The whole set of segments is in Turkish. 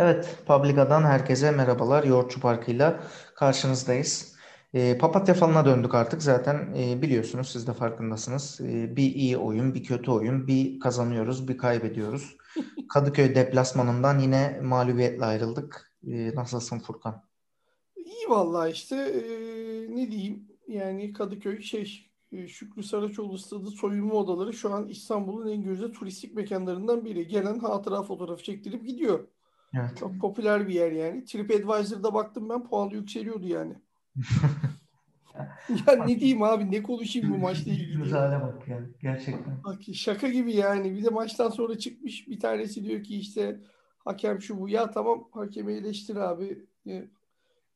Evet, Publica'dan herkese merhabalar. Yoğurtçu Parkı'yla karşınızdayız. E, Papatya falına döndük artık. Zaten e, biliyorsunuz, siz de farkındasınız. E, bir iyi oyun, bir kötü oyun, bir kazanıyoruz, bir kaybediyoruz. Kadıköy deplasmanından yine mağlubiyetle ayrıldık. E, nasılsın Furkan? İyi vallahi işte eee, ne diyeyim yani Kadıköy şey e, Şükrü Saraçoğlu Stadı soyunma odaları şu an İstanbul'un en güzel turistik mekanlarından biri. Gelen hatıra fotoğrafı çektirip gidiyor. Evet. Çok popüler bir yer yani. TripAdvisor'da baktım ben puanı yükseliyordu yani. Ya ne diyeyim abi ne konuşayım bu maçla ilgili. hale bak ya. Gerçekten. Bak şaka gibi yani. Bir de maçtan sonra çıkmış bir tanesi diyor ki işte hakem şu bu. Ya tamam hakemi eleştir abi.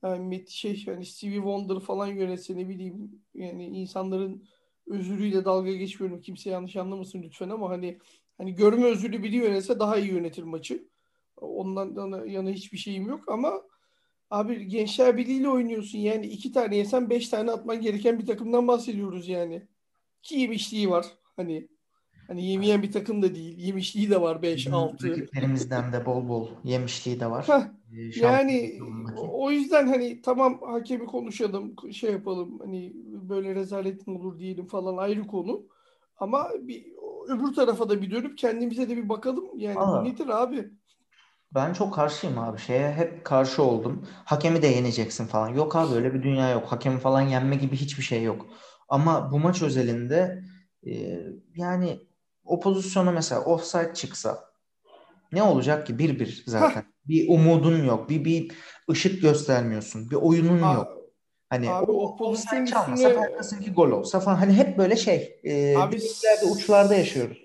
Yani Met- şey hani Stevie Wonder falan yönetse ne bileyim yani insanların özürüyle dalga geçmiyorum. Kimse yanlış anlamasın lütfen ama hani hani görme özürlü biri yönetse daha iyi yönetir maçı. Ondan yana, hiçbir şeyim yok ama abi Gençler Birliği'yle oynuyorsun yani iki tane yesen beş tane atman gereken bir takımdan bahsediyoruz yani. Ki yemişliği var hani hani yemeyen bir takım da değil. Yemişliği de var beş Bizim altı rakiplerimizden de bol bol yemişliği de var. Heh, E, şampiyonluk Yani o yüzden hani tamam hakemi konuşalım, şey yapalım hani böyle rezalet mi olur diyelim falan ayrı konu. Ama bir öbür tarafa da bir dönüp kendimize de bir bakalım. Yani Valla nedir abi? Ben çok karşıyım abi şeye hep karşı oldum. Hakemi de yeneceksin falan. Yok abi öyle bir dünya yok. Hakemi falan yenme gibi hiçbir şey yok. Ama bu maç özelinde e, yani o pozisyona mesela offside çıksa ne olacak ki? Bir bir Hah, zaten. Bir umudun yok. Bir bir ışık göstermiyorsun. Bir oyunun yok. a- Hani abi o o pozisyon çalmasa üstüne farkındasın ki gol olsa falan. Hani hep böyle şey e, abi uçlarda yaşıyoruz.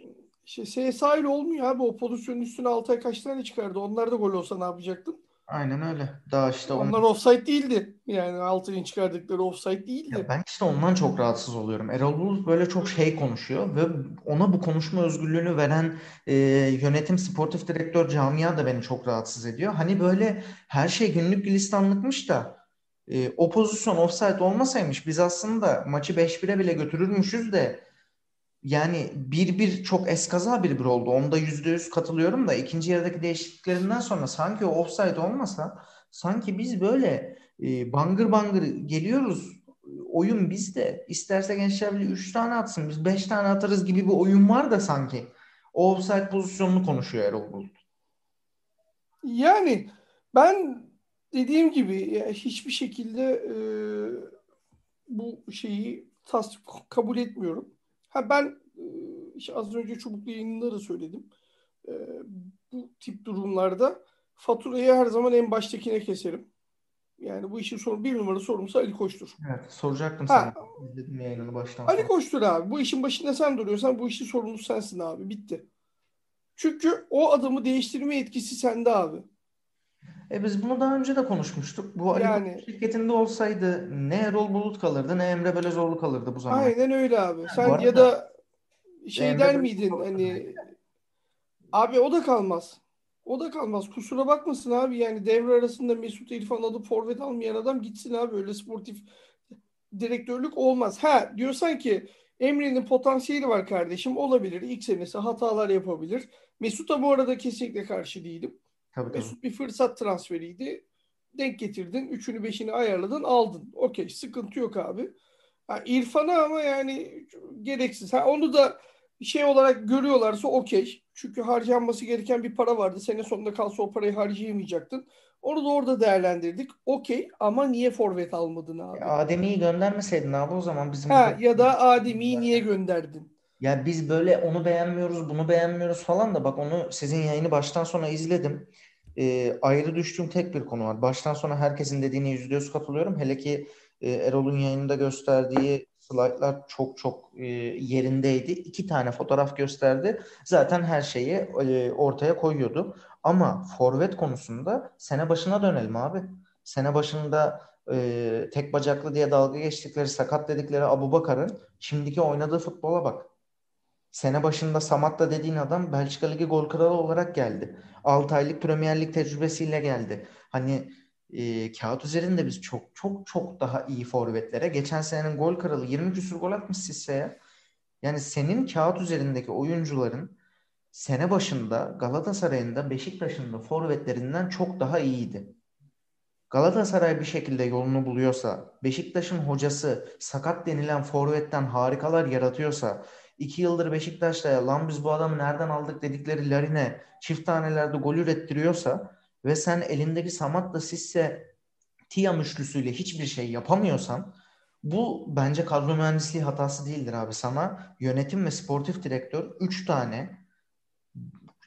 Şey, CSI ile olmuyor abi o pozisyonun üstüne Altay kaç tane çıkardı? Onlar da gol olsa ne yapacaktın? Aynen öyle. Daha işte on Onlar offside değildi. Yani Altay'ın çıkardıkları offside Ya değildi. ben işte ondan çok rahatsız oluyorum. Erol Bulut böyle çok şey konuşuyor ve ona bu konuşma özgürlüğünü veren e, yönetim sportif direktör camia da beni çok rahatsız ediyor. Hani böyle her şey günlük gülistanlıkmış da e, o pozisyon offside olmasaymış biz aslında maçı 5-1'e bile götürürmüşüz de yani 1-1 çok eskaza 1-1 oldu. Onda %100 katılıyorum da ikinci yarıdaki değişikliklerinden sonra sanki o offside olmasa sanki biz böyle e, bangır bangır geliyoruz. Oyun bizde. İsterse Gençler Birliği 3 tane atsın. Biz 5 tane atarız gibi bir oyun var da sanki. O offside pozisyonunu konuşuyor Erol Bulut. Yani ben dediğim gibi hiçbir şekilde e, bu şeyi tas kabul etmiyorum. Ha ben e, işte az önce çubuklu yayınında da söyledim. E, bu tip durumlarda faturayı her zaman en baştakine keserim. Yani bu işin sonu bir numara sorumlusu Ali Koç'tur. Evet, soracaktım sana. Ha İzledim yayınını baştan Ali sona. Koç'tur abi. Bu işin başında sen duruyorsan bu işin sorumlusu sensin abi. Bitti. Çünkü o adamı değiştirme etkisi sende abi. E biz bunu daha önce de konuşmuştuk. Bu Ali Koç Yani şirketinde olsaydı ne Erol Bulut kalırdı ne Emre Belezoğlu kalırdı bu zamana. aynen öyle abi. Bu Sen ya da şey Emre der Belezoğlu miydin kalırdı. hani abi o da kalmaz. O da kalmaz. Kusura bakmasın abi yani devre arasında Mesut İrfan alıp forvet almayan adam gitsin abi. Öyle sportif direktörlük olmaz. Ha diyorsan ki Emre'nin potansiyeli var kardeşim olabilir. İlk senesi hatalar yapabilir. Mesut'a bu arada kesinlikle karşı değilim. Tabii tabii. Mesut bir fırsat transferiydi. Denk getirdin. Üçünü beşini ayarladın aldın. Okey sıkıntı yok abi. Ha, İrfan'a ama yani gereksiz. Ha, onu da şey olarak görüyorlarsa okey. Çünkü harcanması gereken bir para vardı. Sene sonunda kalsa o parayı harcayamayacaktın. Onu da orada değerlendirdik. Okey ama niye forvet almadın abi? Adem'iyi göndermeseydin abi o zaman bizim Ha ya da Adem'i niye gönderdin? Ya biz böyle onu beğenmiyoruz, bunu beğenmiyoruz falan da bak onu sizin yayını baştan sona izledim. E, ayrı düştüğüm tek bir konu var. Baştan sona herkesin dediğine yüzde yüz katılıyorum. Hele ki e, Erol'un yayında gösterdiği slaytlar çok çok e, yerindeydi. İki tane fotoğraf gösterdi. Zaten her şeyi e, ortaya koyuyordu. Ama forvet konusunda sene başına dönelim abi. Sene başında e, tek bacaklı diye dalga geçtikleri, sakat dedikleri Abubakar'ın şimdiki oynadığı futbola bak. Sene başında Samatta dediğin adam Belçika Ligi gol kralı olarak geldi. 6 aylık Premier Lig tecrübesiyle geldi. Hani e, kağıt üzerinde biz çok çok çok daha iyi forvetlere. Geçen senenin gol kralı 20 küsur gol atmış Sisse'ye. Yani senin kağıt üzerindeki oyuncuların sene başında Galatasaray'ın da Beşiktaş'ın da forvetlerinden çok daha iyiydi. Galatasaray bir şekilde yolunu buluyorsa, Beşiktaş'ın hocası sakat denilen forvetten harikalar yaratıyorsa, iki yıldır Beşiktaş'ta lan biz bu adamı nereden aldık dedikleri Larine çift tanelerde gol ürettiriyorsa ve sen elindeki Samat'la Sisse Tia üçlüsüyle hiçbir şey yapamıyorsan bu bence kadro mühendisliği hatası değildir abi. Sana yönetim ve sportif direktör 3 tane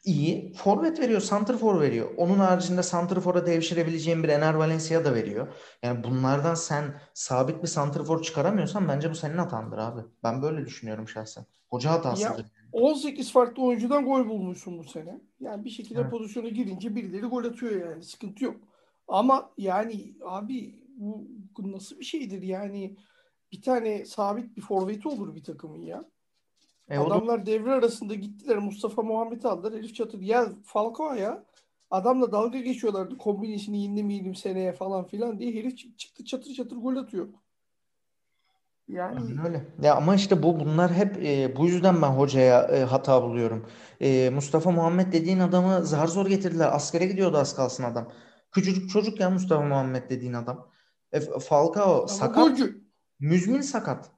iyi forvet veriyor, santrfor veriyor. Onun haricinde santrfora devşirebileceğin bir Ener Valencia da veriyor. Yani bunlardan sen sabit bir santrfor çıkaramıyorsan bence bu senin hatandır abi. Ben böyle düşünüyorum şahsen. Hoca hatasıdır. Ya, 18 farklı oyuncudan gol bulmuşsun bu sene. Yani bir şekilde Evet. pozisyona girince birileri gol atıyor yani. Sıkıntı yok. Ama yani abi bu, bu nasıl bir şeydir yani bir tane sabit bir forveti olur bir takımın ya. E, o da- Adamlar devre arasında gittiler Mustafa Muhammed aldılar. Herif çatır. Ya Falcao ya. Adamla dalga geçiyorlardı. Kombinesini yenilemeyelim seneye falan filan diye. Herif çık- çıktı çatır çatır gol atıyor. Yani Aynen öyle. Ya ama işte bu bunlar hep e, bu yüzden ben hocaya e, hata buluyorum. E, Mustafa Muhammed dediğin adamı zar zor getirdiler. Askere gidiyordu az kalsın adam. Küçücük çocuk ya Mustafa Muhammed dediğin adam. E, Falcao ama sakat. golcü. Müzmin sakat.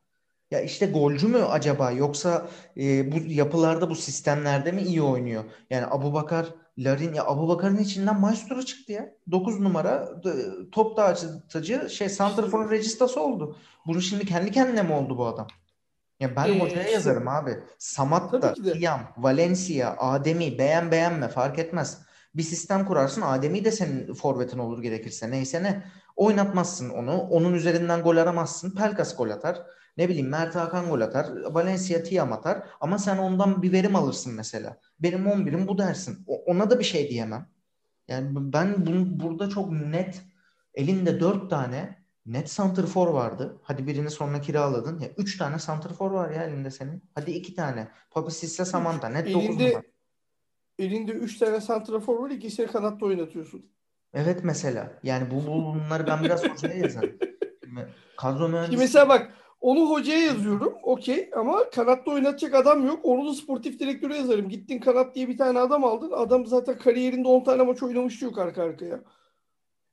Ya işte golcü mü acaba yoksa e, bu yapılarda bu sistemlerde mi iyi oynuyor? Yani Abubakar, Larin ya Abubakar'ın içinden maestro çıktı ya. 9 numara top dağıtıcı şey santrforun registası oldu. Bunu şimdi kendi kendine mi oldu bu adam? Ya ben Ee, hocaya işte- yazarım abi. Samat da. Tiam, Valencia, Ademi beğen beğenme fark etmez. Bir sistem kurarsın. Ademi de senin forvetin olur gerekirse. Neyse ne. Oynatmazsın onu. Onun üzerinden gol aramazsın. Pelkas gol atar. Ne bileyim Mert Hakan gol atar. Valencia Tiam atar. Ama sen ondan bir verim alırsın mesela. Benim 11'im bu dersin. O- Ona da bir şey diyemem. Yani ben bunu, burada çok net elinde 4 tane net santrfor vardı. Hadi birini sonra kiraladın. Ya 3 tane santrfor var ya elinde senin. Hadi 2 tane. Papi Sisse Samanta net 9 Elinde numara. elinde 3 tane santrafor var. İkisini kanatta oynatıyorsun. Evet mesela. Yani bu, bu bunları ben biraz hocaya yazarım. Şimdi kadro Şimdi mühendisi mesela bak onu hocaya yazıyorum. Okey ama kanatta oynatacak adam yok. Onu da sportif direktöre yazarım. Gittin kanat diye bir tane adam aldın. Adam zaten kariyerinde 10 tane maç oynamış yok arka arkaya.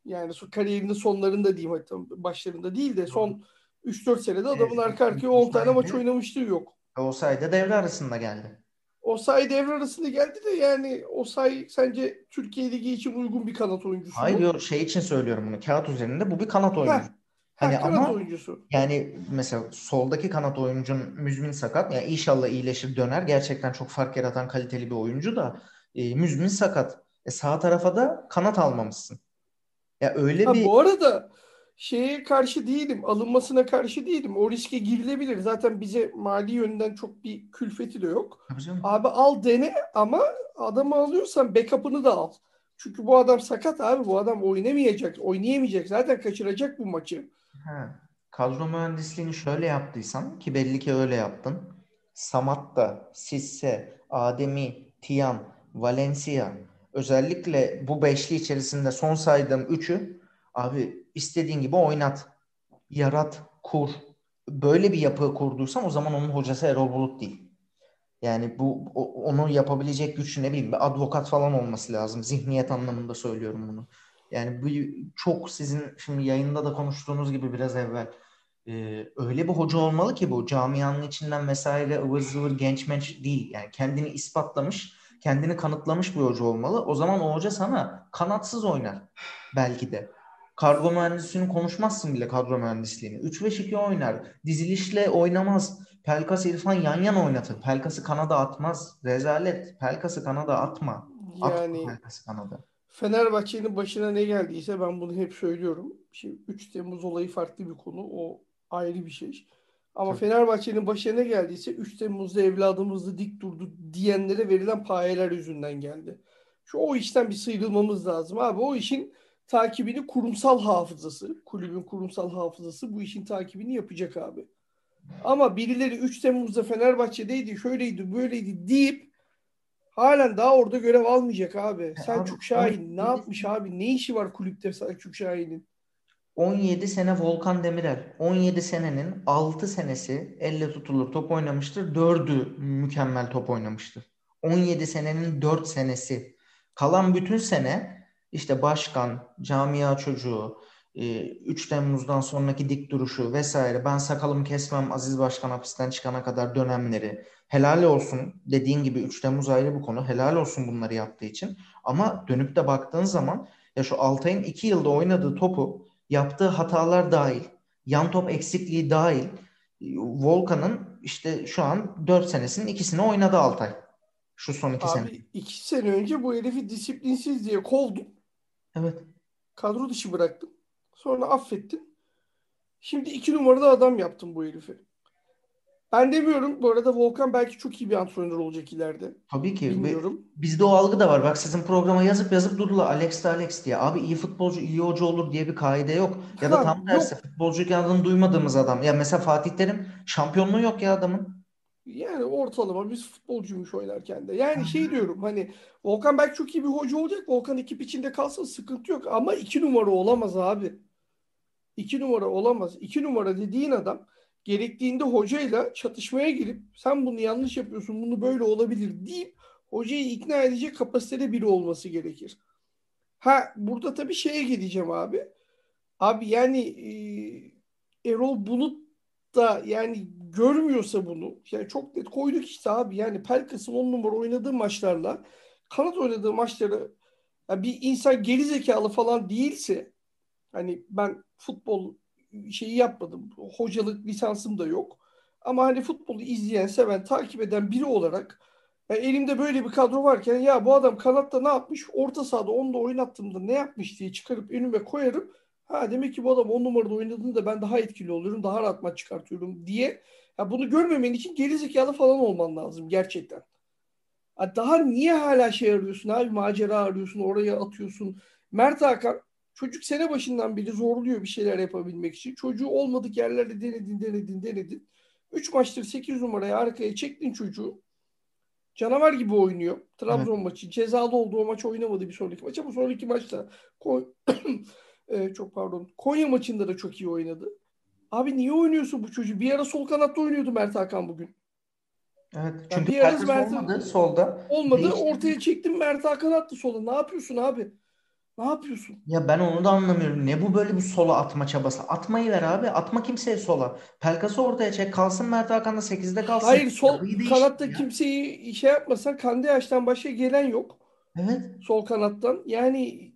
Yani kariyerinin sonlarında diyeyim hatta başlarında değil de son 3-4 senede adamın arka arkaya 10 tane maç sayede- oynamışlığı yok. olsaydı devre arasında geldi. O say devre arasında geldi de yani o say sence Türkiye Ligi için uygun bir kanat oyuncusu mu? Hayır yo, şey için söylüyorum bunu. Kağıt üzerinde bu bir kanat oyuncu. Ha, Hani kanat ama oyuncusu. yani mesela soldaki kanat oyuncun müzmin sakat. Yani inşallah iyileşir döner. Gerçekten çok fark yaratan kaliteli bir oyuncu da e, müzmin sakat. E, sağ tarafa da kanat almamışsın. Ya öyle Ha, bir bu arada şeye karşı değilim. Alınmasına karşı değilim. O riske girilebilir. Zaten bize mali yönden çok bir külfeti de yok. Abi al dene ama adamı alıyorsan backup'ını da al. Çünkü bu adam sakat abi. Bu adam oynamayacak. Oynayamayacak. Zaten kaçıracak bu maçı. Ha, kadro mühendisliğini şöyle yaptıysan ki belli ki öyle yaptın. Samatta, Sisse, Ademi, Tiam, Valencia özellikle bu beşli içerisinde son saydığım üçü abi istediğin gibi oynat, yarat, kur. Böyle bir yapı kurduysan o zaman onun hocası Erol Bulut değil. Yani bu onu yapabilecek güçlü ne bileyim bir advokat falan olması lazım. Zihniyet anlamında söylüyorum bunu. Yani bu çok sizin şimdi yayında da konuştuğunuz gibi biraz evvel e, öyle bir hoca olmalı ki bu camianın içinden vesaire ıvır zıvır genç menç değil. Yani kendini ispatlamış, kendini kanıtlamış bir hoca olmalı. O zaman o hoca sana kanatsız oynar belki de. Kadro mühendisliğini konuşmazsın bile kadro mühendisliğini. 3-5-2 oynar. Dizilişle oynamaz. Pelkas İrfan yan yana oynatır. Pelkas'ı kanada atmaz. Rezalet. Pelkas'ı kanada atma. Atma Yani Pelkas'ı kanada. Fenerbahçe'nin başına ne geldiyse ben bunu hep söylüyorum. Şimdi 3 Temmuz olayı farklı bir konu. O ayrı bir şey. Ama Tabii. Fenerbahçe'nin başına ne geldiyse 3 Temmuz'da evladımızı dik durdu diyenlere verilen payeler yüzünden geldi. Şu o işten bir sıyrılmamız lazım abi. O işin takibini kurumsal hafızası, kulübün kurumsal hafızası bu işin takibini yapacak abi. Ama birileri 3 Temmuz'da Fenerbahçe'deydi, şöyleydi, böyleydi deyip halen daha orada görev almayacak abi. Selçuk abi, Şahin ne yapmış abi? Ne işi var kulüpte Selçuk Şahin'in? 17 sene Volkan Demirel. 17 senenin 6 senesi elle tutulur top oynamıştır. 4'ü mükemmel top oynamıştır. 17 senenin 4 senesi. Kalan bütün sene işte başkan, camia çocuğu, 3 e, Temmuz'dan sonraki dik duruşu vesaire ben sakalımı kesmem Aziz Başkan hapisten çıkana kadar dönemleri helal olsun dediğin gibi 3 Temmuz ayrı bu konu helal olsun bunları yaptığı için ama dönüp de baktığın zaman ya şu Altay'ın 2 yılda oynadığı topu yaptığı hatalar dahil yan top eksikliği dahil Volkan'ın işte şu an 4 senesinin ikisini oynadı Altay. Şu son 2 sene. Abi 2 sene önce bu herifi disiplinsiz diye kovdum. Evet. Kadro dışı bıraktım. Sonra affettim. Şimdi iki numarada adam yaptım bu herifi. Ben demiyorum. Bu arada Volkan belki çok iyi bir antrenör olacak ileride. Tabii ki. Bilmiyorum. Bizde o algı da var. Bak sizin programa yazıp yazıp durdular Alex de Alex diye. Abi iyi futbolcu iyi hoca olur diye bir kaide yok. Ya da tam tersi yok. futbolcu adını duymadığımız adam. Ya mesela Fatih Terim şampiyonluğu yok ya adamın. Yani ortalama biz futbolcuymuş oynarken de. Yani şey diyorum hani Volkan belki çok iyi bir hoca olacak. Volkan ekip içinde kalsa sıkıntı yok. Ama iki numara olamaz abi. İki numara olamaz. İki numara dediğin adam gerektiğinde hocayla çatışmaya girip sen bunu yanlış yapıyorsun bunu böyle olabilir deyip hocayı ikna edecek kapasitede biri olması gerekir. Ha burada tabii şeye gideceğim abi. Abi yani e, Erol Bulut da yani görmüyorsa bunu yani çok net koyduk işte abi yani Pelkas'ın on numara oynadığı maçlarla kanat oynadığı maçları yani bir insan geri zekalı falan değilse hani ben futbol şeyi yapmadım. Hocalık lisansım da yok. Ama hani futbolu izleyen, seven, takip eden biri olarak yani elimde böyle bir kadro varken ya bu adam kanatta ne yapmış? Orta sahada onu da oynattığımda ne yapmış diye çıkarıp önüme koyarım. Ha demek ki bu adam on numarada oynadığında ben daha etkili oluyorum, daha rahat maç çıkartıyorum diye. Ya bunu görmemen için gerizekalı falan olman lazım gerçekten. Daha niye hala şey arıyorsun abi macera arıyorsun oraya atıyorsun. Mert Hakan Çocuk sene başından beri zorluyor bir şeyler yapabilmek için. Çocuğu olmadık yerlerde denedin, denedin, denedin. Üç maçtır 8 numaraya arkaya çektin çocuğu. Canavar gibi oynuyor. Trabzon evet. maçı. Cezalı olduğu maç oynamadı bir sonraki maç ama sonraki maçta e, çok pardon. Konya maçında da çok iyi oynadı. Abi niye oynuyorsun bu çocuğu? Bir ara sol kanatta oynuyordu Mert Hakan bugün. Evet. Çünkü yani bir Mert olmadı solda. Olmadı. Değişti. Ortaya çektim Mert Hakan attı sola. Ne yapıyorsun abi? Ne yapıyorsun? Ya ben onu da anlamıyorum. Ne bu böyle bir sola atma çabası? Atmayı ver abi. Atma kimseye sola. Pelkas'ı ortaya çek. Kalsın Mert Hakan da 8'de kalsın. Hayır sol kanatta ya. kimseyi şey yapmasan Kandeyaş'tan başka gelen yok. Evet. Sol kanattan. Yani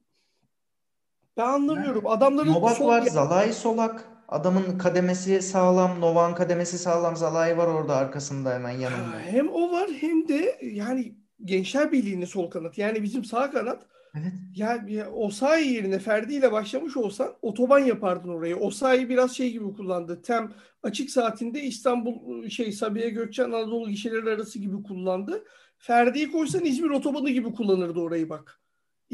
ben anlamıyorum. Yani, Adamların Novak sol... var. Zalai solak. Adamın kademesi sağlam. Novak'ın kademesi sağlam. Zalai var orada arkasında hemen yanında. Hem o var hem de yani Gençler Birliği'nin sol kanat. Yani bizim sağ kanat Evet. Ya, ya Osayi yerine Ferdi ile başlamış olsan otoban yapardın orayı. Osayi biraz şey gibi kullandı. Tem açık saatinde İstanbul şey Sabiha Gökçen Anadolu gişeleri arası gibi kullandı. Ferdi'yi koysan İzmir otobanı gibi kullanırdı orayı bak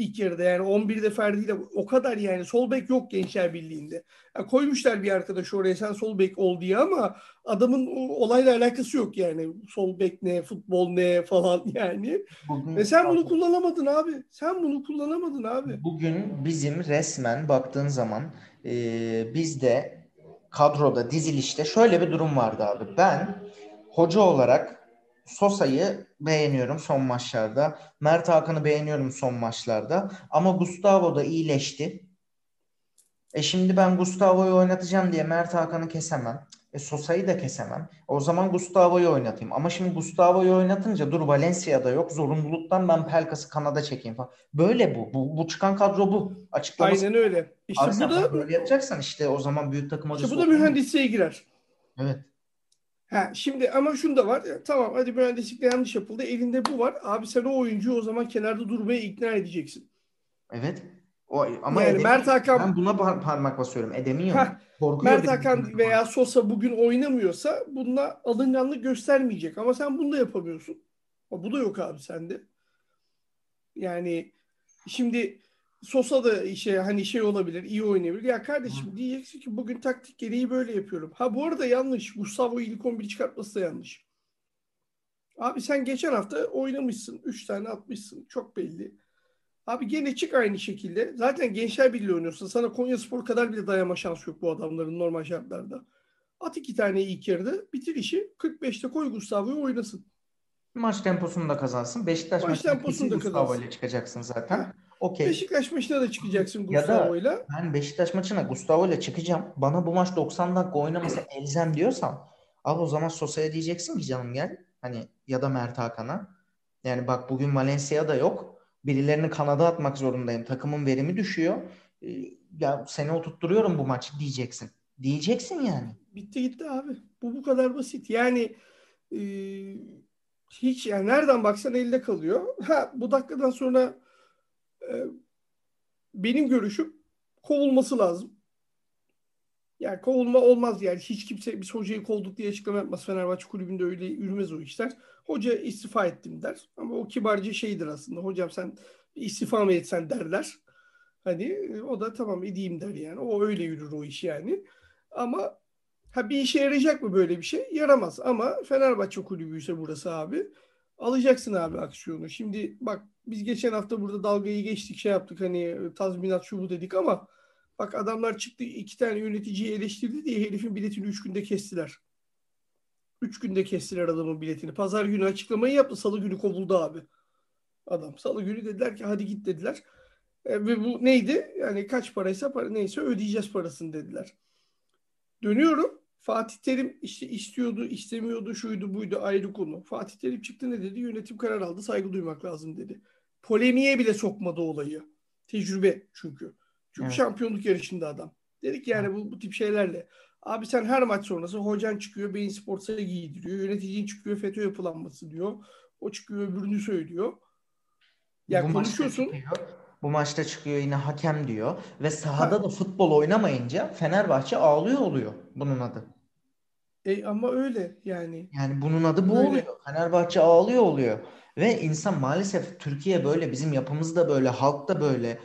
ilk yarıda yani 11'de Ferdi ile o kadar yani sol bek yok Gençler Birliği'nde. Yani koymuşlar bir arkadaş oraya sen sol bek ol diye ama adamın olayla alakası yok yani. Sol bek ne, futbol ne falan yani. Bugün, Ve sen bunu kullanamadın abi. Sen bunu kullanamadın abi. Bugün bizim resmen baktığın zaman e, bizde kadroda dizilişte şöyle bir durum vardı abi. Ben hoca olarak Sosa'yı beğeniyorum son maçlarda. Mert Hakan'ı beğeniyorum son maçlarda. Ama Gustavo da iyileşti. E şimdi ben Gustavo'yu oynatacağım diye Mert Hakan'ı kesemem. E Sosa'yı da kesemem. O zaman Gustavo'yu oynatayım. Ama şimdi Gustavo'yu oynatınca dur Valencia'da yok. Zorunluluktan ben Pelkas'ı kanada çekeyim falan. Böyle bu. Bu, bu çıkan kadro bu. Açıklaması. Aynen öyle. İşte Abi bu da böyle yapacaksan işte o zaman büyük takım hocası. İşte bu da mühendisliğe girer. Evet. Ha, şimdi ama şunu da var. Tamam hadi mühendislikte yanlış yapıldı. Elinde bu var. Abi sen o oyuncuyu o zaman kenarda durmaya ikna edeceksin. Evet. O, ama yani Mert Hakan ben buna par- parmak basıyorum. Edemiyor. Ha, Mert Hakan veya Sosa bugün oynamıyorsa bununla alınganlık göstermeyecek. Ama sen bunu da yapamıyorsun. Bu da yok abi sende. Yani şimdi Sosa da işe hani şey olabilir, iyi oynayabilir. Ya kardeşim Hı. diyeceksin ki bugün taktik gereği böyle yapıyorum. Ha bu arada yanlış. Gustavo ilk 11 çıkartması da yanlış. Abi sen geçen hafta oynamışsın. 3 tane atmışsın. Çok belli. Abi gene çık aynı şekilde. Zaten Gençler Birliği oynuyorsun. Sana Konya Spor kadar bile dayama şansı yok bu adamların normal şartlarda. At iki tane ilk yarıda. Bitir işi. 45'te koy Gustavo'yu oynasın. Maç temposunu da kazansın. Beşiktaş Maç maçında temposunu da Gustavo kazansın. ile çıkacaksın zaten. Ha. Okey. Beşiktaş maçına da çıkacaksın Ya da Gustavo'yla. ben Beşiktaş maçına Gustavo ile çıkacağım. Bana bu maç 90 dakika oynaması elzem diyorsan abi o zaman Sosa'ya diyeceksin ki canım gel. Hani ya da Mert Hakan'a. Yani bak bugün Valencia da yok. Birilerini kanada atmak zorundayım. Takımın verimi düşüyor. Ee, Ya seni oturtturuyorum bu maçı diyeceksin. Diyeceksin yani. Bitti gitti abi. Bu bu kadar basit. Yani e, hiç yani nereden baksan elde kalıyor. Ha bu dakikadan sonra benim görüşüm kovulması lazım. Yani kovulma olmaz yani. Hiç kimse biz hocayı kovduk diye açıklama yapmaz. Fenerbahçe kulübünde öyle yürümez o işler. Hoca istifa ettim der. Ama o kibarca şeydir aslında. Hocam sen istifa mı etsen derler. Hani e, o da tamam edeyim der yani. O öyle yürür o iş yani. Ama ha bir işe yarayacak mı böyle bir şey? Yaramaz. Ama Fenerbahçe kulübüyse burası abi. Alacaksın abi aksiyonu. Şimdi bak biz geçen hafta burada dalgayı geçtik şey yaptık hani e, tazminat şu bu dedik ama bak adamlar çıktı iki tane yöneticiyi eleştirdi diye herifin biletini üç günde kestiler. Üç günde kestiler adamın biletini. Pazar günü açıklamayı yaptı. Salı günü kovuldu abi. Adam. Salı günü dediler ki hadi git dediler. E, ve bu neydi? Yani kaç paraysa para neyse ödeyeceğiz parasını dediler. Dönüyorum. Fatih Terim işte istiyordu, istemiyordu, şuydu, buydu ayrı konu. Fatih Terim çıktı ne dedi? Yönetim karar aldı, saygı duymak lazım dedi. Polemiğe bile sokmadı olayı. Tecrübe çünkü. Çünkü Evet. şampiyonluk yarışında adam. Dedik yani bu, bu tip şeylerle. Abi sen her maç sonrası hocan çıkıyor, Beyin Sports'a giydiriyor. Yöneticin çıkıyor, FETÖ yapılanması diyor. O çıkıyor, öbürünü söylüyor. Ya Bu maçta konuşuyorsun. çıkıyor. Bu maçta çıkıyor yine hakem diyor ve sahada da futbol oynamayınca Fenerbahçe ağlıyor oluyor bunun adı. E, ama öyle yani. Yani bunun adı bu Öyle. oluyor. Fenerbahçe ağlıyor oluyor. Ve insan maalesef Türkiye böyle, bizim yapımız da böyle, halk da böyle.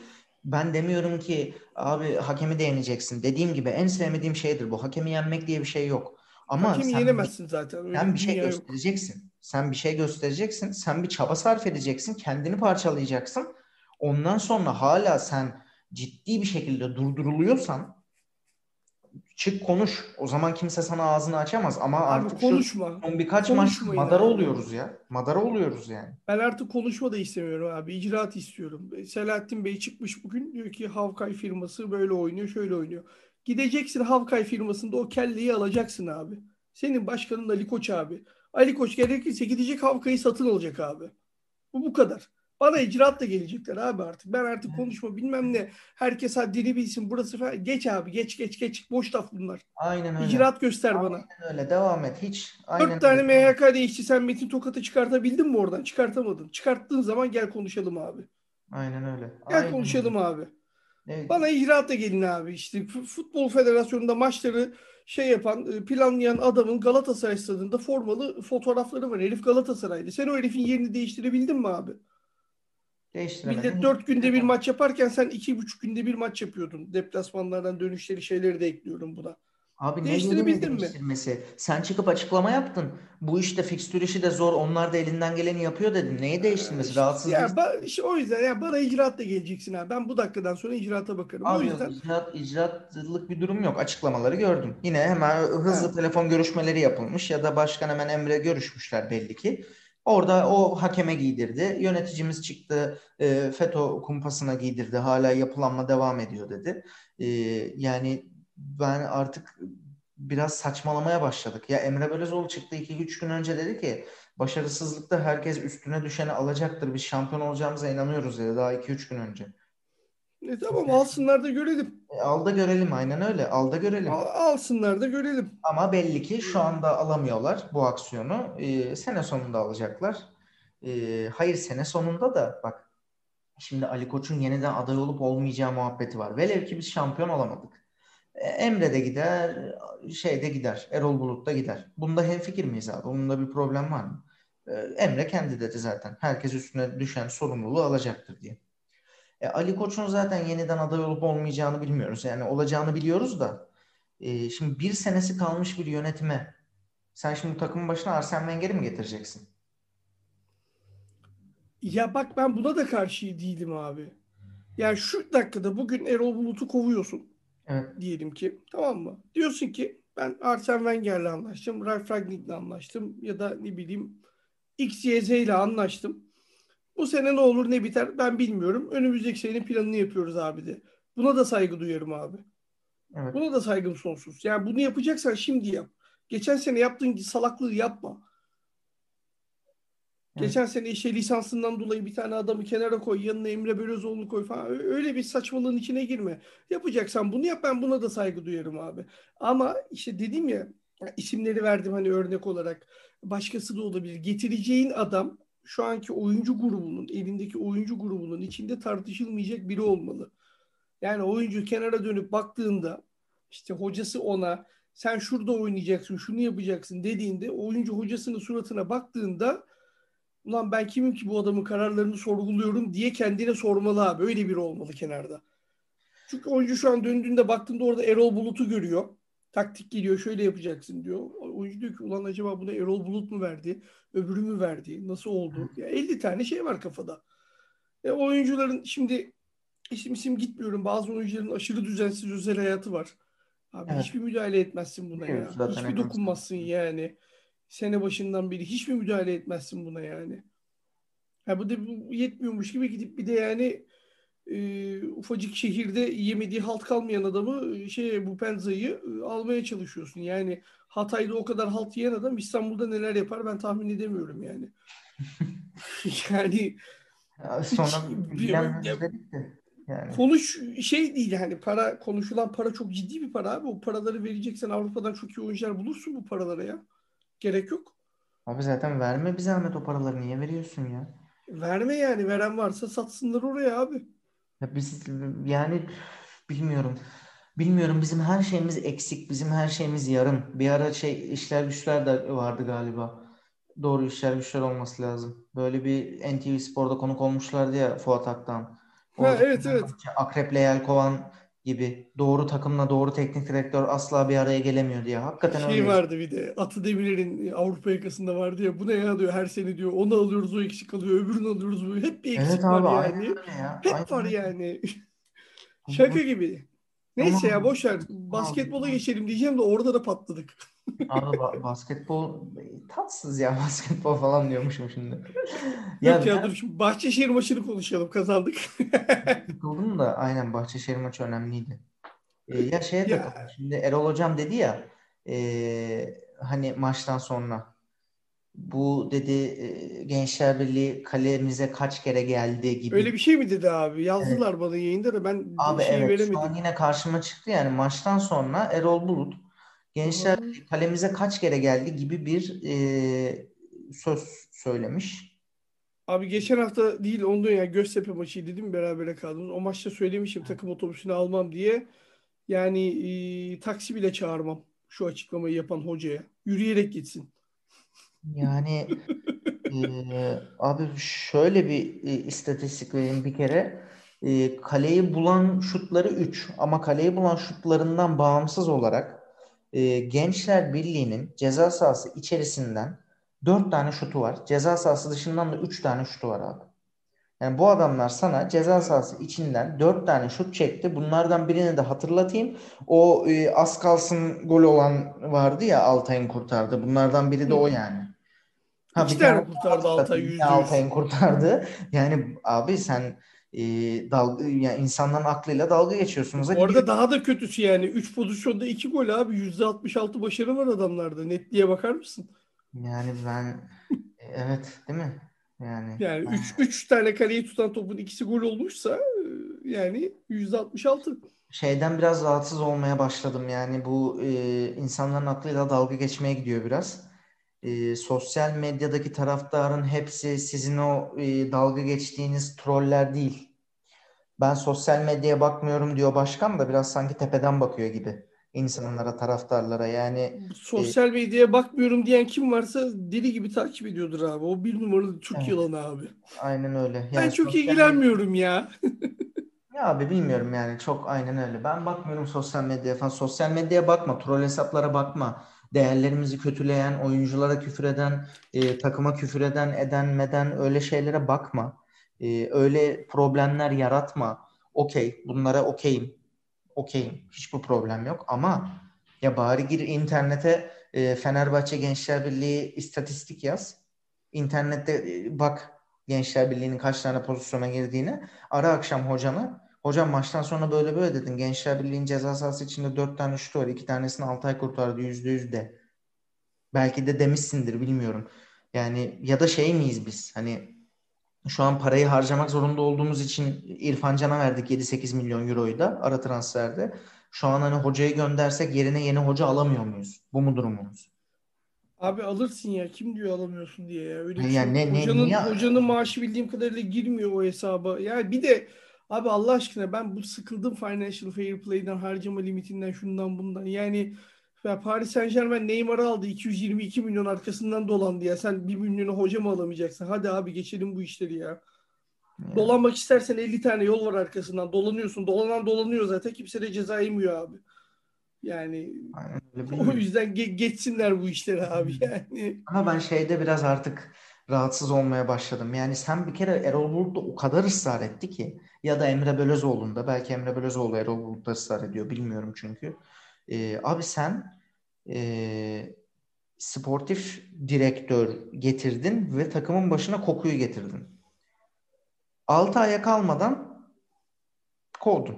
Ben demiyorum ki abi hakemi de yeneceksin. Dediğim gibi en sevmediğim şeydir bu. Hakemi yenmek diye bir şey yok. Ama Hakemi sen yenemezsin zaten. Öyle sen bir şey dünya yok. göstereceksin. Sen bir şey göstereceksin. Sen bir çaba sarf edeceksin. Kendini parçalayacaksın. Ondan sonra hala sen ciddi bir şekilde durduruluyorsan çık konuş. O zaman kimse sana ağzını açamaz. Ama Abi artık şu konuşma. son birkaç maç madara oluyoruz ya. Madara oluyoruz yani. Ben artık konuşma da istemiyorum abi. İcraat istiyorum. Selahattin Bey çıkmış bugün. Diyor ki Havkay firması böyle oynuyor, şöyle oynuyor. Gideceksin Havkay firmasında o kelleyi alacaksın abi. Senin başkanın Ali Koç abi. Ali Koç gerekirse gidecek Havkay'ı satın alacak abi. Bu bu kadar. Bana icraat da gelecekler abi artık. Ben artık konuşma bilmem ne. Herkes haddini bilsin. Burası falan. Geç abi geç geç geç. Boş laf bunlar. Aynen öyle. İcraat göster bana. Aynen öyle. Devam et. Hiç aynen Dört tane öyle. MHK değişti. Sen Metin Tokat'ı çıkartabildin mi oradan? Çıkartamadın. Çıkarttığın zaman gel konuşalım abi. Aynen öyle. Gel Aynen konuşalım öyle. abi. Evet. Bana icraata gelin abi işte. Futbol Federasyonu'nda maçları şey yapan, e, planlayan adamın Galatasaray stadında formalı fotoğrafları var. Herif Galatasaraylı. Sen o herifin yerini değiştirebildin mi abi? Değiştiremedin. Millet dört günde bir maç yaparken sen iki buçuk günde bir maç yapıyordun. Deplasmanlardan dönüşleri şeyleri de ekliyorum buna. Abi Değiştirebildin mi? değiştirmesi? Sen çıkıp açıklama yaptın. Bu işte fikstür işi de zor. Onlar da elinden geleni yapıyor dedin. Neyi değiştirmesi? İşte, Rahatsız ya ba- işte o yüzden ya bana icraat da geleceksin abi. Ben bu dakikadan sonra icraata bakarım. O Abi yok, yüzden icraat, icraatlık bir durum yok. Açıklamaları gördüm. Yine hemen hızlı Ha. telefon görüşmeleri yapılmış ya da başkan hemen Emre görüşmüşler belli ki. Orada o hakeme giydirdi. Yöneticimiz çıktı e, FETÖ kumpasına giydirdi. Hala yapılanma devam ediyor dedi. E, yani ben artık biraz saçmalamaya başladık. Ya Emre Belözoğlu çıktı 2-3 gün önce dedi ki başarısızlıkta herkes üstüne düşeni alacaktır. Biz şampiyon olacağımıza inanıyoruz dedi daha 2-3 gün önce. E, tamam alsınlar da görelim. E, al da görelim aynen öyle. Al da görelim. Al- alsınlar da görelim. Ama belli ki şu anda alamıyorlar bu aksiyonu. Ee, sene sonunda alacaklar. Ee, hayır sene sonunda da bak şimdi Ali Koç'un yeniden aday olup olmayacağı muhabbeti var. Velev ki biz şampiyon olamadık. Ee, Emre de gider, şey de gider, Erol Bulut da gider. Bunda hemfikir miyiz abi? Bunda bir problem var mı? Ee, Emre kendi dedi zaten. Herkes üstüne düşen sorumluluğu alacaktır diye. E, Ali Koç'un zaten yeniden aday olup olmayacağını bilmiyoruz. Yani olacağını biliyoruz da. e, şimdi bir senesi kalmış bir yönetime sen şimdi bu takımın başına Arsene Wenger'i mi getireceksin? Ya bak ben buna da karşı değilim abi. Yani şu dakikada bugün Erol Bulut'u kovuyorsun Evet. diyelim ki. Tamam mı? Diyorsun ki ben Arsene Wenger'le anlaştım. Ralf Rangnick'le anlaştım. Ya da ne bileyim X, Y, Z ile anlaştım. Bu sene ne olur ne biter ben bilmiyorum. Önümüzdeki senenin planını yapıyoruz abi de. Buna da saygı duyarım abi. Evet. Buna da saygım sonsuz. Yani bunu yapacaksan şimdi yap. Geçen sene yaptığın salaklığı yapma. Geçen sene işte lisansından dolayı bir tane adamı kenara koy, yanına Emre Belözoğlu'nu koy falan. Öyle bir saçmalığın içine girme. Yapacaksan bunu yap ben buna da saygı duyarım abi. Ama işte dedim ya isimleri verdim hani örnek olarak. Başkası da olabilir. Getireceğin adam şu anki oyuncu grubunun, elindeki oyuncu grubunun içinde tartışılmayacak biri olmalı. Yani oyuncu kenara dönüp baktığında işte hocası ona sen şurada oynayacaksın, şunu yapacaksın dediğinde oyuncu hocasının suratına baktığında ulan ben kimim ki bu adamın kararlarını sorguluyorum diye kendine sormalı abi. Öyle biri olmalı kenarda. Çünkü oyuncu şu an döndüğünde baktığında orada Erol Bulut'u görüyor. Taktik geliyor şöyle yapacaksın diyor. Oyuncu diyor ki ulan acaba buna Erol Bulut mu verdi? Öbürü mü verdi? Nasıl oldu? Ya 50 tane şey var kafada. E, oyuncuların şimdi isim isim gitmiyorum. Bazı oyuncuların aşırı düzensiz özel hayatı var. Abi evet. hiçbir müdahale etmezsin buna evet, ya. Hiçbir dokunmazsın yani. Sene başından beri hiçbir müdahale etmezsin buna yani. Ha bu da yetmiyormuş gibi gidip bir de yani e, ufacık şehirde yemediği halt kalmayan adamı şey bu Penza'yı e, almaya çalışıyorsun. Yani Hatay'da o kadar halt yiyen adam İstanbul'da neler yapar ben tahmin edemiyorum yani. yani sonra bir, ya, yani. Konuş şey değil yani para konuşulan para çok ciddi bir para abi. O paraları vereceksen Avrupa'dan çok iyi oyuncular bulursun bu paralara ya. Gerek yok. Abi zaten verme bir zahmet o paraları niye veriyorsun ya? Verme yani veren varsa satsınlar oraya abi. Ya biz yani bilmiyorum. Bilmiyorum bizim her şeyimiz eksik, bizim her şeyimiz yarım. Bir ara şey işler güçler de vardı galiba. Doğru işler güçler olması lazım. Böyle bir NTV Spor'da konuk olmuşlardı ya Fuat Aktan. Ha, evet evet. Akrep'le Yelkovan gibi doğru takımla doğru teknik direktör asla bir araya gelemiyor diye. Hakikaten şey öyle. vardı bir de Atı Demirer'in Avrupa yakasında vardı ya bu ne ya diyor her sene diyor onu alıyoruz o eksik kalıyor öbürünü alıyoruz bu hep bir eksik evet abi, var yani. Ya. Hep aynen. var yani. Şaka gibi. Neyse ya boş ver. Basketbola geçelim diyeceğim de orada da patladık. Abi ba- basketbol tatsız ya basketbol falan diyormuşum şimdi. ya Yok ya dur şimdi Bahçeşehir maçını konuşalım kazandık. Sıkıldım da aynen Bahçeşehir maçı önemliydi. Ee, ya şeye ya. şimdi Erol Hocam dedi ya e, hani maçtan sonra bu dedi e, Gençler Birliği kalemize kaç kere geldi gibi. Öyle bir şey mi dedi abi? Yazdılar evet. bana yayında da ben abi şey evet, veremedim. Şu an yine karşıma çıktı yani maçtan sonra Erol Bulut Gençler Birliği kalemize kaç kere geldi gibi bir e, söz söylemiş. Abi geçen hafta değil ondan ya Göztepe maçıydı değil mi berabere kaldınız. O maçta söylemişim takım otobüsünü almam diye. Yani e, taksi bile çağırmam şu açıklamayı yapan hocaya. Yürüyerek gitsin. Yani e, abi şöyle bir e, istatistik vereyim bir kere. E, kaleyi bulan şutları 3 ama kaleyi bulan şutlarından bağımsız olarak e, Gençler Birliği'nin ceza sahası içerisinden 4 tane şutu var. Ceza sahası dışından da 3 tane şutu var abi. Yani bu adamlar sana ceza sahası içinden 4 tane şut çekti. Bunlardan birini de hatırlatayım. O e, az kalsın gol olan vardı ya Altay'ın kurtardı. Bunlardan biri de o yani. Ha, İki tane kurtardı Altay Altay'ın kurtardı. Yani abi sen e, dalga yani insanların aklıyla dalga geçiyorsunuz. Orada gidiyor. daha da kötüsü yani 3 pozisyonda 2 gol abi %66 başarı var adamlarda. Netliğe bakar mısın? Yani ben evet değil mi? Yani yani 3 3 tane kaleyi tutan topun ikisi gol olmuşsa yani %66. Şeyden biraz rahatsız olmaya başladım. Yani bu e, insanların aklıyla dalga geçmeye gidiyor biraz e, sosyal medyadaki taraftarın hepsi sizin o e, dalga geçtiğiniz troller değil. Ben sosyal medyaya bakmıyorum diyor başkan da biraz sanki tepeden bakıyor gibi insanlara, taraftarlara yani. E, sosyal medyaya bakmıyorum diyen kim varsa deli gibi takip ediyordur abi. O bir numaralı Türk evet. yılanı abi. Aynen öyle. Yani ben çok ilgilenmiyorum ya. ya abi bilmiyorum yani çok aynen öyle. Ben bakmıyorum sosyal medyaya falan. Sosyal medyaya bakma, troll hesaplara bakma değerlerimizi kötüleyen, oyunculara küfür eden, e, takıma küfür eden, eden, meden öyle şeylere bakma. E, öyle problemler yaratma. Okey, bunlara okeyim. Okeyim. Hiçbir problem yok ama ya bari gir internete e, Fenerbahçe Gençler Birliği istatistik yaz. İnternette e, bak Gençler Birliği'nin kaç tane pozisyona girdiğini. Ara akşam hocana. Hocam maçtan sonra böyle böyle dedin. Gençler Birliği'nin ceza sahası içinde dört tane şut var. iki tanesini Altay kurtardı yüzde yüz de. Belki de demişsindir bilmiyorum. Yani ya da şey miyiz biz? Hani şu an parayı harcamak zorunda olduğumuz için İrfan Can'a verdik 7-8 milyon euroyu da ara transferde. Şu an hani hocayı göndersek yerine yeni hoca alamıyor muyuz? Bu mu durumumuz? Abi alırsın ya. Kim diyor alamıyorsun diye ya. Öyle yani şey. Ne, hocanın, niye? hocanın maaşı bildiğim kadarıyla girmiyor o hesaba. Yani bir de abi Allah aşkına ben bu sıkıldım financial fair play'den harcama limitinden şundan bundan. Yani ya Paris Saint Germain Neymar'ı aldı 222 milyon arkasından dolandı ya. Sen 1 milyonu hoca mı alamayacaksın? Hadi abi geçelim bu işleri ya. Dolanmak istersen 50 tane yol var arkasından. Dolanıyorsun. Dolanan dolanıyor zaten. Kimse de ceza yemiyor abi. Yani o yüzden ge- geçsinler bu işleri abi yani. Ama ben şeyde biraz artık rahatsız olmaya başladım. Yani sen bir kere Erol Bulut'ta o kadar ısrar etti ki ya da Emre Belözoğlu'nda belki Emre Belözoğlu Erol Bulut'ta ısrar ediyor bilmiyorum çünkü. Ee, abi sen e, sportif direktör getirdin ve takımın başına kokuyu getirdin. 6 aya kalmadan kovdun.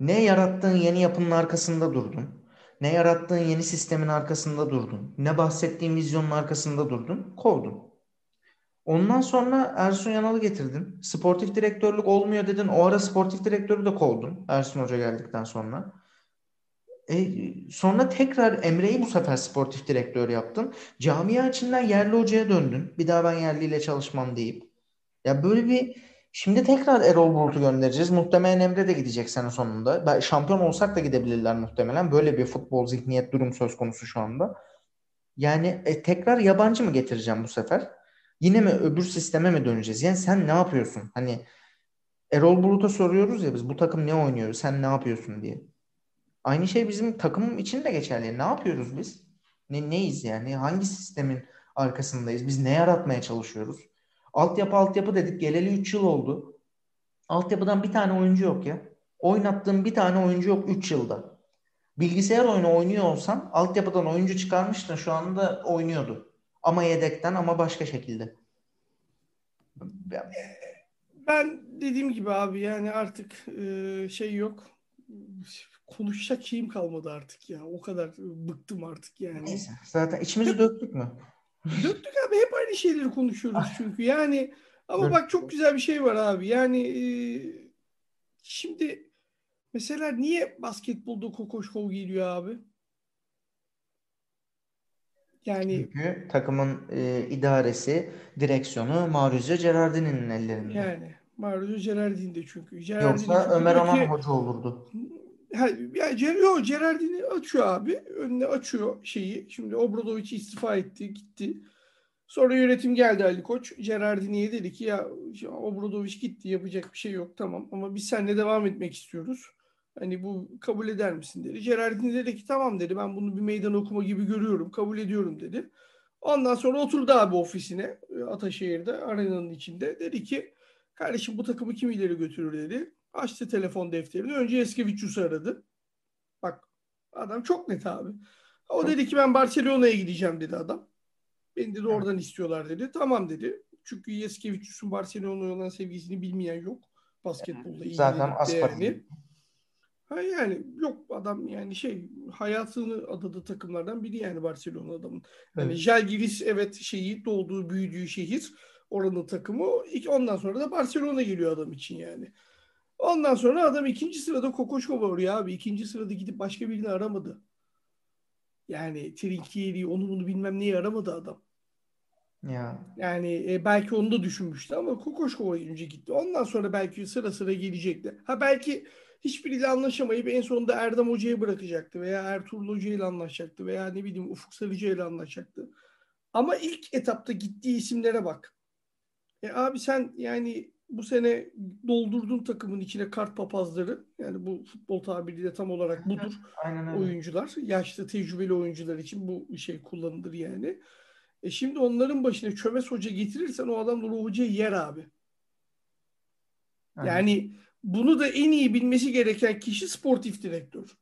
Ne yarattığın yeni yapının arkasında durdun. Ne yarattığın yeni sistemin arkasında durdun. Ne bahsettiğin vizyonun arkasında durdun. Kovdun. Ondan sonra Ersun Yanal'ı getirdin. Sportif direktörlük olmuyor dedin. O ara sportif direktörü de kovdun. Ersun Hoca geldikten sonra. E, sonra tekrar Emre'yi bu sefer sportif direktör yaptın. Camia içinden yerli hocaya döndün. Bir daha ben yerliyle çalışmam deyip. Ya böyle bir Şimdi tekrar Erol Bulut'u göndereceğiz. Muhtemelen Emre de gidecek sene sonunda. Şampiyon olsak da gidebilirler muhtemelen. Böyle bir futbol zihniyet durum söz konusu şu anda. Yani e, tekrar yabancı mı getireceğim bu sefer? Yine mi öbür sisteme mi döneceğiz? Yani sen ne yapıyorsun? Hani Erol Bulut'a soruyoruz ya biz bu takım ne oynuyor? Sen ne yapıyorsun diye. Aynı şey bizim takımım için de geçerli. Ne yapıyoruz biz? Ne, neyiz yani? Hangi sistemin arkasındayız? Biz ne yaratmaya çalışıyoruz? Altyapı altyapı dedik. Geleli 3 yıl oldu. Altyapıdan bir tane oyuncu yok ya. Oynattığım bir tane oyuncu yok 3 yılda. Bilgisayar oyunu oynuyor olsam altyapıdan oyuncu çıkarmıştın şu anda oynuyordu. Ama yedekten ama başka şekilde. Ben dediğim gibi abi yani artık e, şey yok. Konuşacak şeyim kalmadı artık ya. O kadar bıktım artık yani. Neyse. Zaten içimizi döktük mü? Döktük abi hep aynı şeyleri konuşuyoruz ah. çünkü. Yani ama bak çok güzel bir şey var abi. Yani e, şimdi mesela niye basketbolda Kokoşkov geliyor abi? Yani Çünkü takımın e, idaresi, direksiyonu Maurizio Gerardini'nin ellerinde. Yani Maurizio Gerardini çünkü. Gerardini Yoksa çünkü Ömer Aman hoca olurdu. Ha, ya Cer Gerardini açıyor abi. Önüne açıyor şeyi. Şimdi Obradoviç istifa etti, gitti. Sonra yönetim geldi Ali Koç. Gerardini'ye dedi ki ya Obradoviç gitti yapacak bir şey yok tamam ama biz seninle devam etmek istiyoruz. Hani bu kabul eder misin dedi. Gerardini dedi ki tamam dedi ben bunu bir meydan okuma gibi görüyorum kabul ediyorum dedi. Ondan sonra oturdu abi ofisine e, Ataşehir'de arenanın içinde. Dedi ki kardeşim bu takımı kim ileri götürür dedi. Açtı telefon defterini. Önce Eskevicius'u aradı. Bak adam çok net abi. O dedi ki ben Barcelona'ya gideceğim dedi adam. Beni de oradan istiyorlar dedi. Tamam dedi. Çünkü Yeskevicius'un Barcelona'ya olan sevgisini bilmeyen yok. Basketbolda Zaten yani. Ha yani yok adam yani şey hayatını adadığı takımlardan biri yani Barcelona adamın. Yani evet. Jalgiris evet şeyi doğduğu büyüdüğü şehir oranın takımı. Ondan sonra da Barcelona geliyor adam için yani. Ondan sonra adam ikinci sırada Kokoşkova oraya abi. ikinci sırada gidip başka birini aramadı. Yani Trinkieri onu bunu bilmem neyi aramadı adam. Ya. Yani e, belki onu da düşünmüştü ama Kokoşkova önce gitti. Ondan sonra belki sıra sıra gelecekti. Ha belki hiçbiriyle anlaşamayıp en sonunda Erdem Hoca'ya bırakacaktı veya Ertuğrul Hoca ile anlaşacaktı veya ne bileyim Ufuk Sarıcı ile anlaşacaktı. Ama ilk etapta gittiği isimlere bak. E abi sen yani bu sene doldurdun takımın içine kart papazları. Yani bu futbol tabiriyle tam olarak budur. Aynen öyle. Oyuncular. Yaşlı tecrübeli oyuncular için bu şey kullanılır yani. E şimdi onların başına çömez hoca getirirsen o adam da o hocayı yer abi. Aynen. Yani bunu da en iyi bilmesi gereken kişi sportif direktör.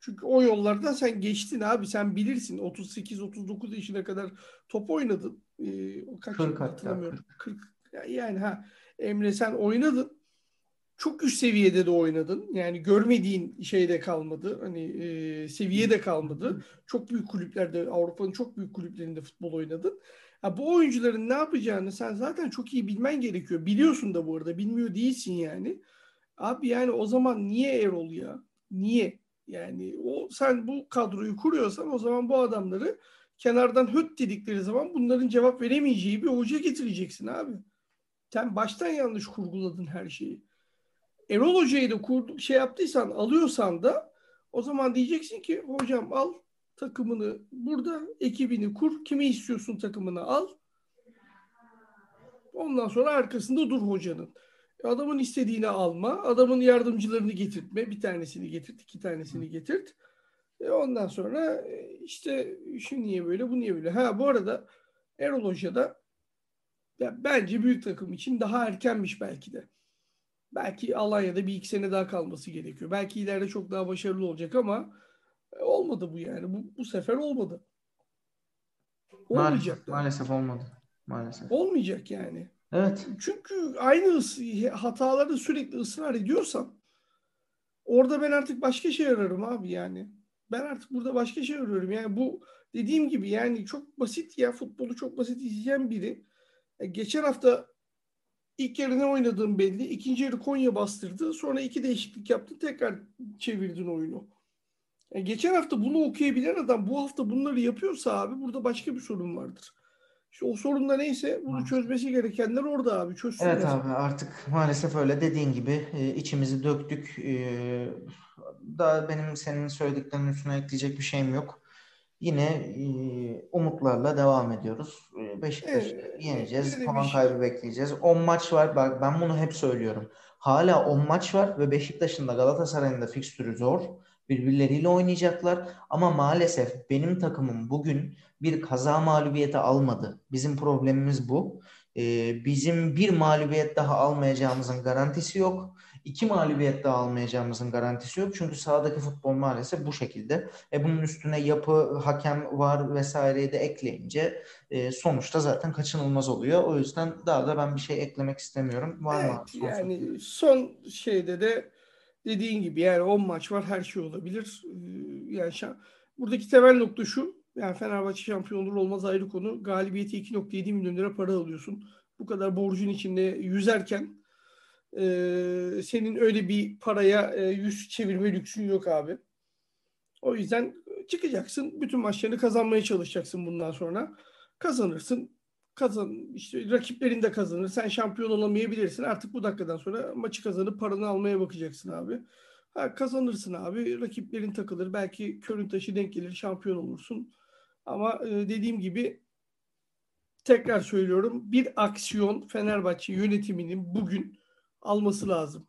Çünkü o yollardan sen geçtin abi. Sen bilirsin. 38-39 yaşına kadar top oynadın. Ee, o kaç 40 hatırlamıyorum. 40. Yani ha Emre sen oynadın. Çok üst seviyede de oynadın. Yani görmediğin şeyde kalmadı. Hani e, seviyede kalmadı. Çok büyük kulüplerde, Avrupa'nın çok büyük kulüplerinde futbol oynadın. Ha, bu oyuncuların ne yapacağını sen zaten çok iyi bilmen gerekiyor. Biliyorsun da bu arada. Bilmiyor değilsin yani. Abi yani o zaman niye Erol ya? Niye? Yani o sen bu kadroyu kuruyorsan o zaman bu adamları kenardan höt dedikleri zaman bunların cevap veremeyeceği bir hoca getireceksin abi. Sen baştan yanlış kurguladın her şeyi. Erol Hoca'yı da kurdu, şey yaptıysan alıyorsan da o zaman diyeceksin ki hocam al takımını burada ekibini kur. Kimi istiyorsun takımını al. Ondan sonra arkasında dur hocanın. Adamın istediğini alma. Adamın yardımcılarını getirtme. Bir tanesini getirt, iki tanesini getirt. E ondan sonra e, işte şu niye böyle, bu niye böyle. Ha bu arada Erol Hoca da ya bence büyük takım için daha erkenmiş belki de. Belki Alanya'da bir iki sene daha kalması gerekiyor. Belki ileride çok daha başarılı olacak ama olmadı bu yani. Bu, bu sefer olmadı. Olmayacak. Maalesef, maalesef olmadı. Maalesef. Olmayacak yani. Evet. Çünkü aynı hataları sürekli ısrar ediyorsan orada ben artık başka şey ararım abi yani. Ben artık burada başka şey arıyorum. Yani bu dediğim gibi yani çok basit ya futbolu çok basit izleyen biri. E, geçen hafta ilk yarı ne oynadığım belli. İkinci yarı Konya bastırdı. Sonra iki değişiklik yaptı. Tekrar çevirdin oyunu. Yani geçen hafta bunu okuyabilen adam bu hafta bunları yapıyorsa abi burada başka bir sorun vardır. İşte o sorun da neyse bunu çözmesi gerekenler orada abi çözsünler. Evet abi artık maalesef öyle dediğin gibi e, içimizi döktük. E, daha benim senin söylediklerinin üstüne ekleyecek bir şeyim yok. Yine e, umutlarla devam ediyoruz. Beşiktaş'ı evet, yeneceğiz. Puan şey. kaybı bekleyeceğiz. 10 maç var. Bak ben bunu hep söylüyorum. Hala 10 maç var ve Beşiktaş'ın da Galatasaray'ın da fikstürü zor. Birbirleriyle oynayacaklar ama maalesef benim takımım bugün bir kaza mağlubiyeti almadı. Bizim problemimiz bu. Ee, bizim bir mağlubiyet daha almayacağımızın garantisi yok. İki mağlubiyet daha almayacağımızın garantisi yok. Çünkü sahadaki futbol maalesef bu şekilde. E bunun üstüne yapı, hakem var vesaireyi de ekleyince e, sonuçta zaten kaçınılmaz oluyor. O yüzden daha da ben bir şey eklemek istemiyorum. Var evet, mı? Yani son şeyde de dediğin gibi yani 10 maç var her şey olabilir. Ee, yani şa- buradaki temel nokta şu. Yani Fenerbahçe şampiyon olur olmaz ayrı konu. Galibiyeti 2.7 milyon lira para alıyorsun. Bu kadar borcun içinde yüzerken e, senin öyle bir paraya e, yüz çevirme lüksün yok abi. O yüzden çıkacaksın. Bütün maçlarını kazanmaya çalışacaksın bundan sonra. Kazanırsın kazan işte rakiplerin de kazanır. Sen şampiyon olamayabilirsin. Artık bu dakikadan sonra maçı kazanıp paranı almaya bakacaksın abi. Ha, kazanırsın abi. Rakiplerin takılır. Belki körün taşı denk gelir. Şampiyon olursun. Ama e, dediğim gibi tekrar söylüyorum. Bir aksiyon Fenerbahçe yönetiminin bugün alması lazım.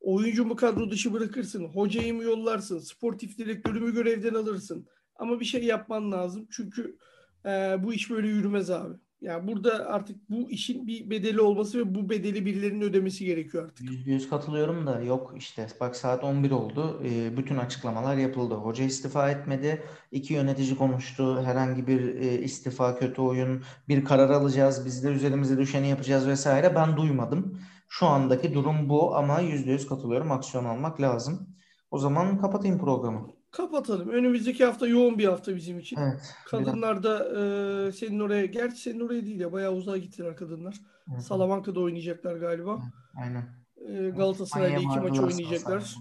Oyuncu mu kadro dışı bırakırsın? Hocayı mı yollarsın? Sportif direktörü mü görevden alırsın? Ama bir şey yapman lazım. Çünkü e, bu iş böyle yürümez abi. Yani burada artık bu işin bir bedeli olması ve bu bedeli birilerinin ödemesi gerekiyor artık. Yüzde yüz katılıyorum da yok işte bak saat 11 oldu. E, bütün açıklamalar yapıldı. Hoca istifa etmedi. İki yönetici konuştu. Herhangi bir e, istifa, kötü oyun, bir karar alacağız. Biz de üzerimize düşeni yapacağız vesaire. Ben duymadım. Şu andaki durum bu ama yüzde yüz katılıyorum. Aksiyon almak lazım. O zaman kapatayım programı kapatalım. Önümüzdeki hafta yoğun bir hafta bizim için. Evet, kadınlar da e, senin oraya, gerçi senin oraya değil ya bayağı uzağa gittiler kadınlar. Evet. Salamanka'da oynayacaklar galiba. Aynen. E, Galatasaray'la iki maç oynayacaklar.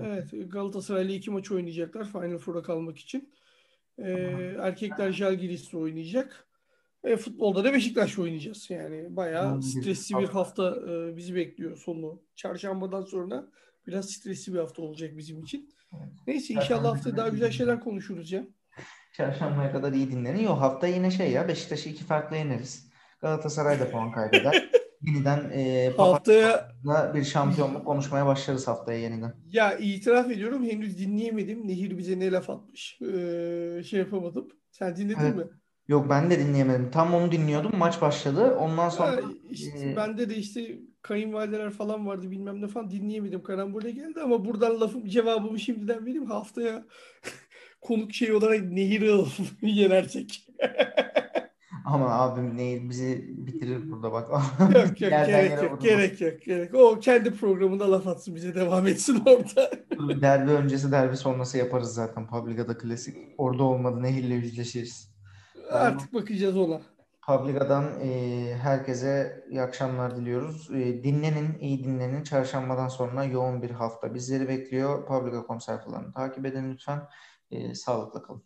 Evet, Galatasaray'la iki maç oynayacaklar Final Four'a kalmak için. E, erkekler Jalgiris'le oynayacak. E, futbolda da Beşiktaş oynayacağız. Yani bayağı stresli bir hafta e, bizi bekliyor sonu. Çarşambadan sonra biraz stresli bir hafta olacak bizim için. Neyse inşallah hafta daha güzel şeyler konuşuruz ya. Çarşambaya kadar iyi dinlenin. Yok hafta yine şey ya Beşiktaş'ı iki farklı yeneriz. Galatasaray da puan kaybeder. yeniden e, haftaya bir şampiyonluk konuşmaya başlarız haftaya yeniden. Ya itiraf ediyorum henüz dinleyemedim. Nehir bize ne laf atmış. Ee, şey yapamadım. Sen dinledin evet. mi? Yok ben de dinleyemedim. Tam onu dinliyordum. Maç başladı. Ondan sonra Ha, işte e, bende de işte kayınvalideler falan vardı bilmem ne falan dinleyemedim. Karambole geldi ama buradan lafım cevabımı şimdiden vereyim. Haftaya konuk şey olarak Nehir Ağıl yenersek. ama abim ne bizi bitirir burada bak. Yok yok Yerden gerek yok gerek yok gerek. O kendi programında laf atsın bize devam etsin orada. Derbi öncesi derbi sonrası yaparız zaten. Publica'da klasik. Orada olmadı Nehir'le yüzleşiriz. Artık bakacağız ona. Publica'dan e, herkese iyi akşamlar diliyoruz. E, dinlenin, iyi dinlenin. Çarşambadan sonra yoğun bir hafta bizleri bekliyor. Publica konser falan takip edin lütfen. E, sağlıkla kalın.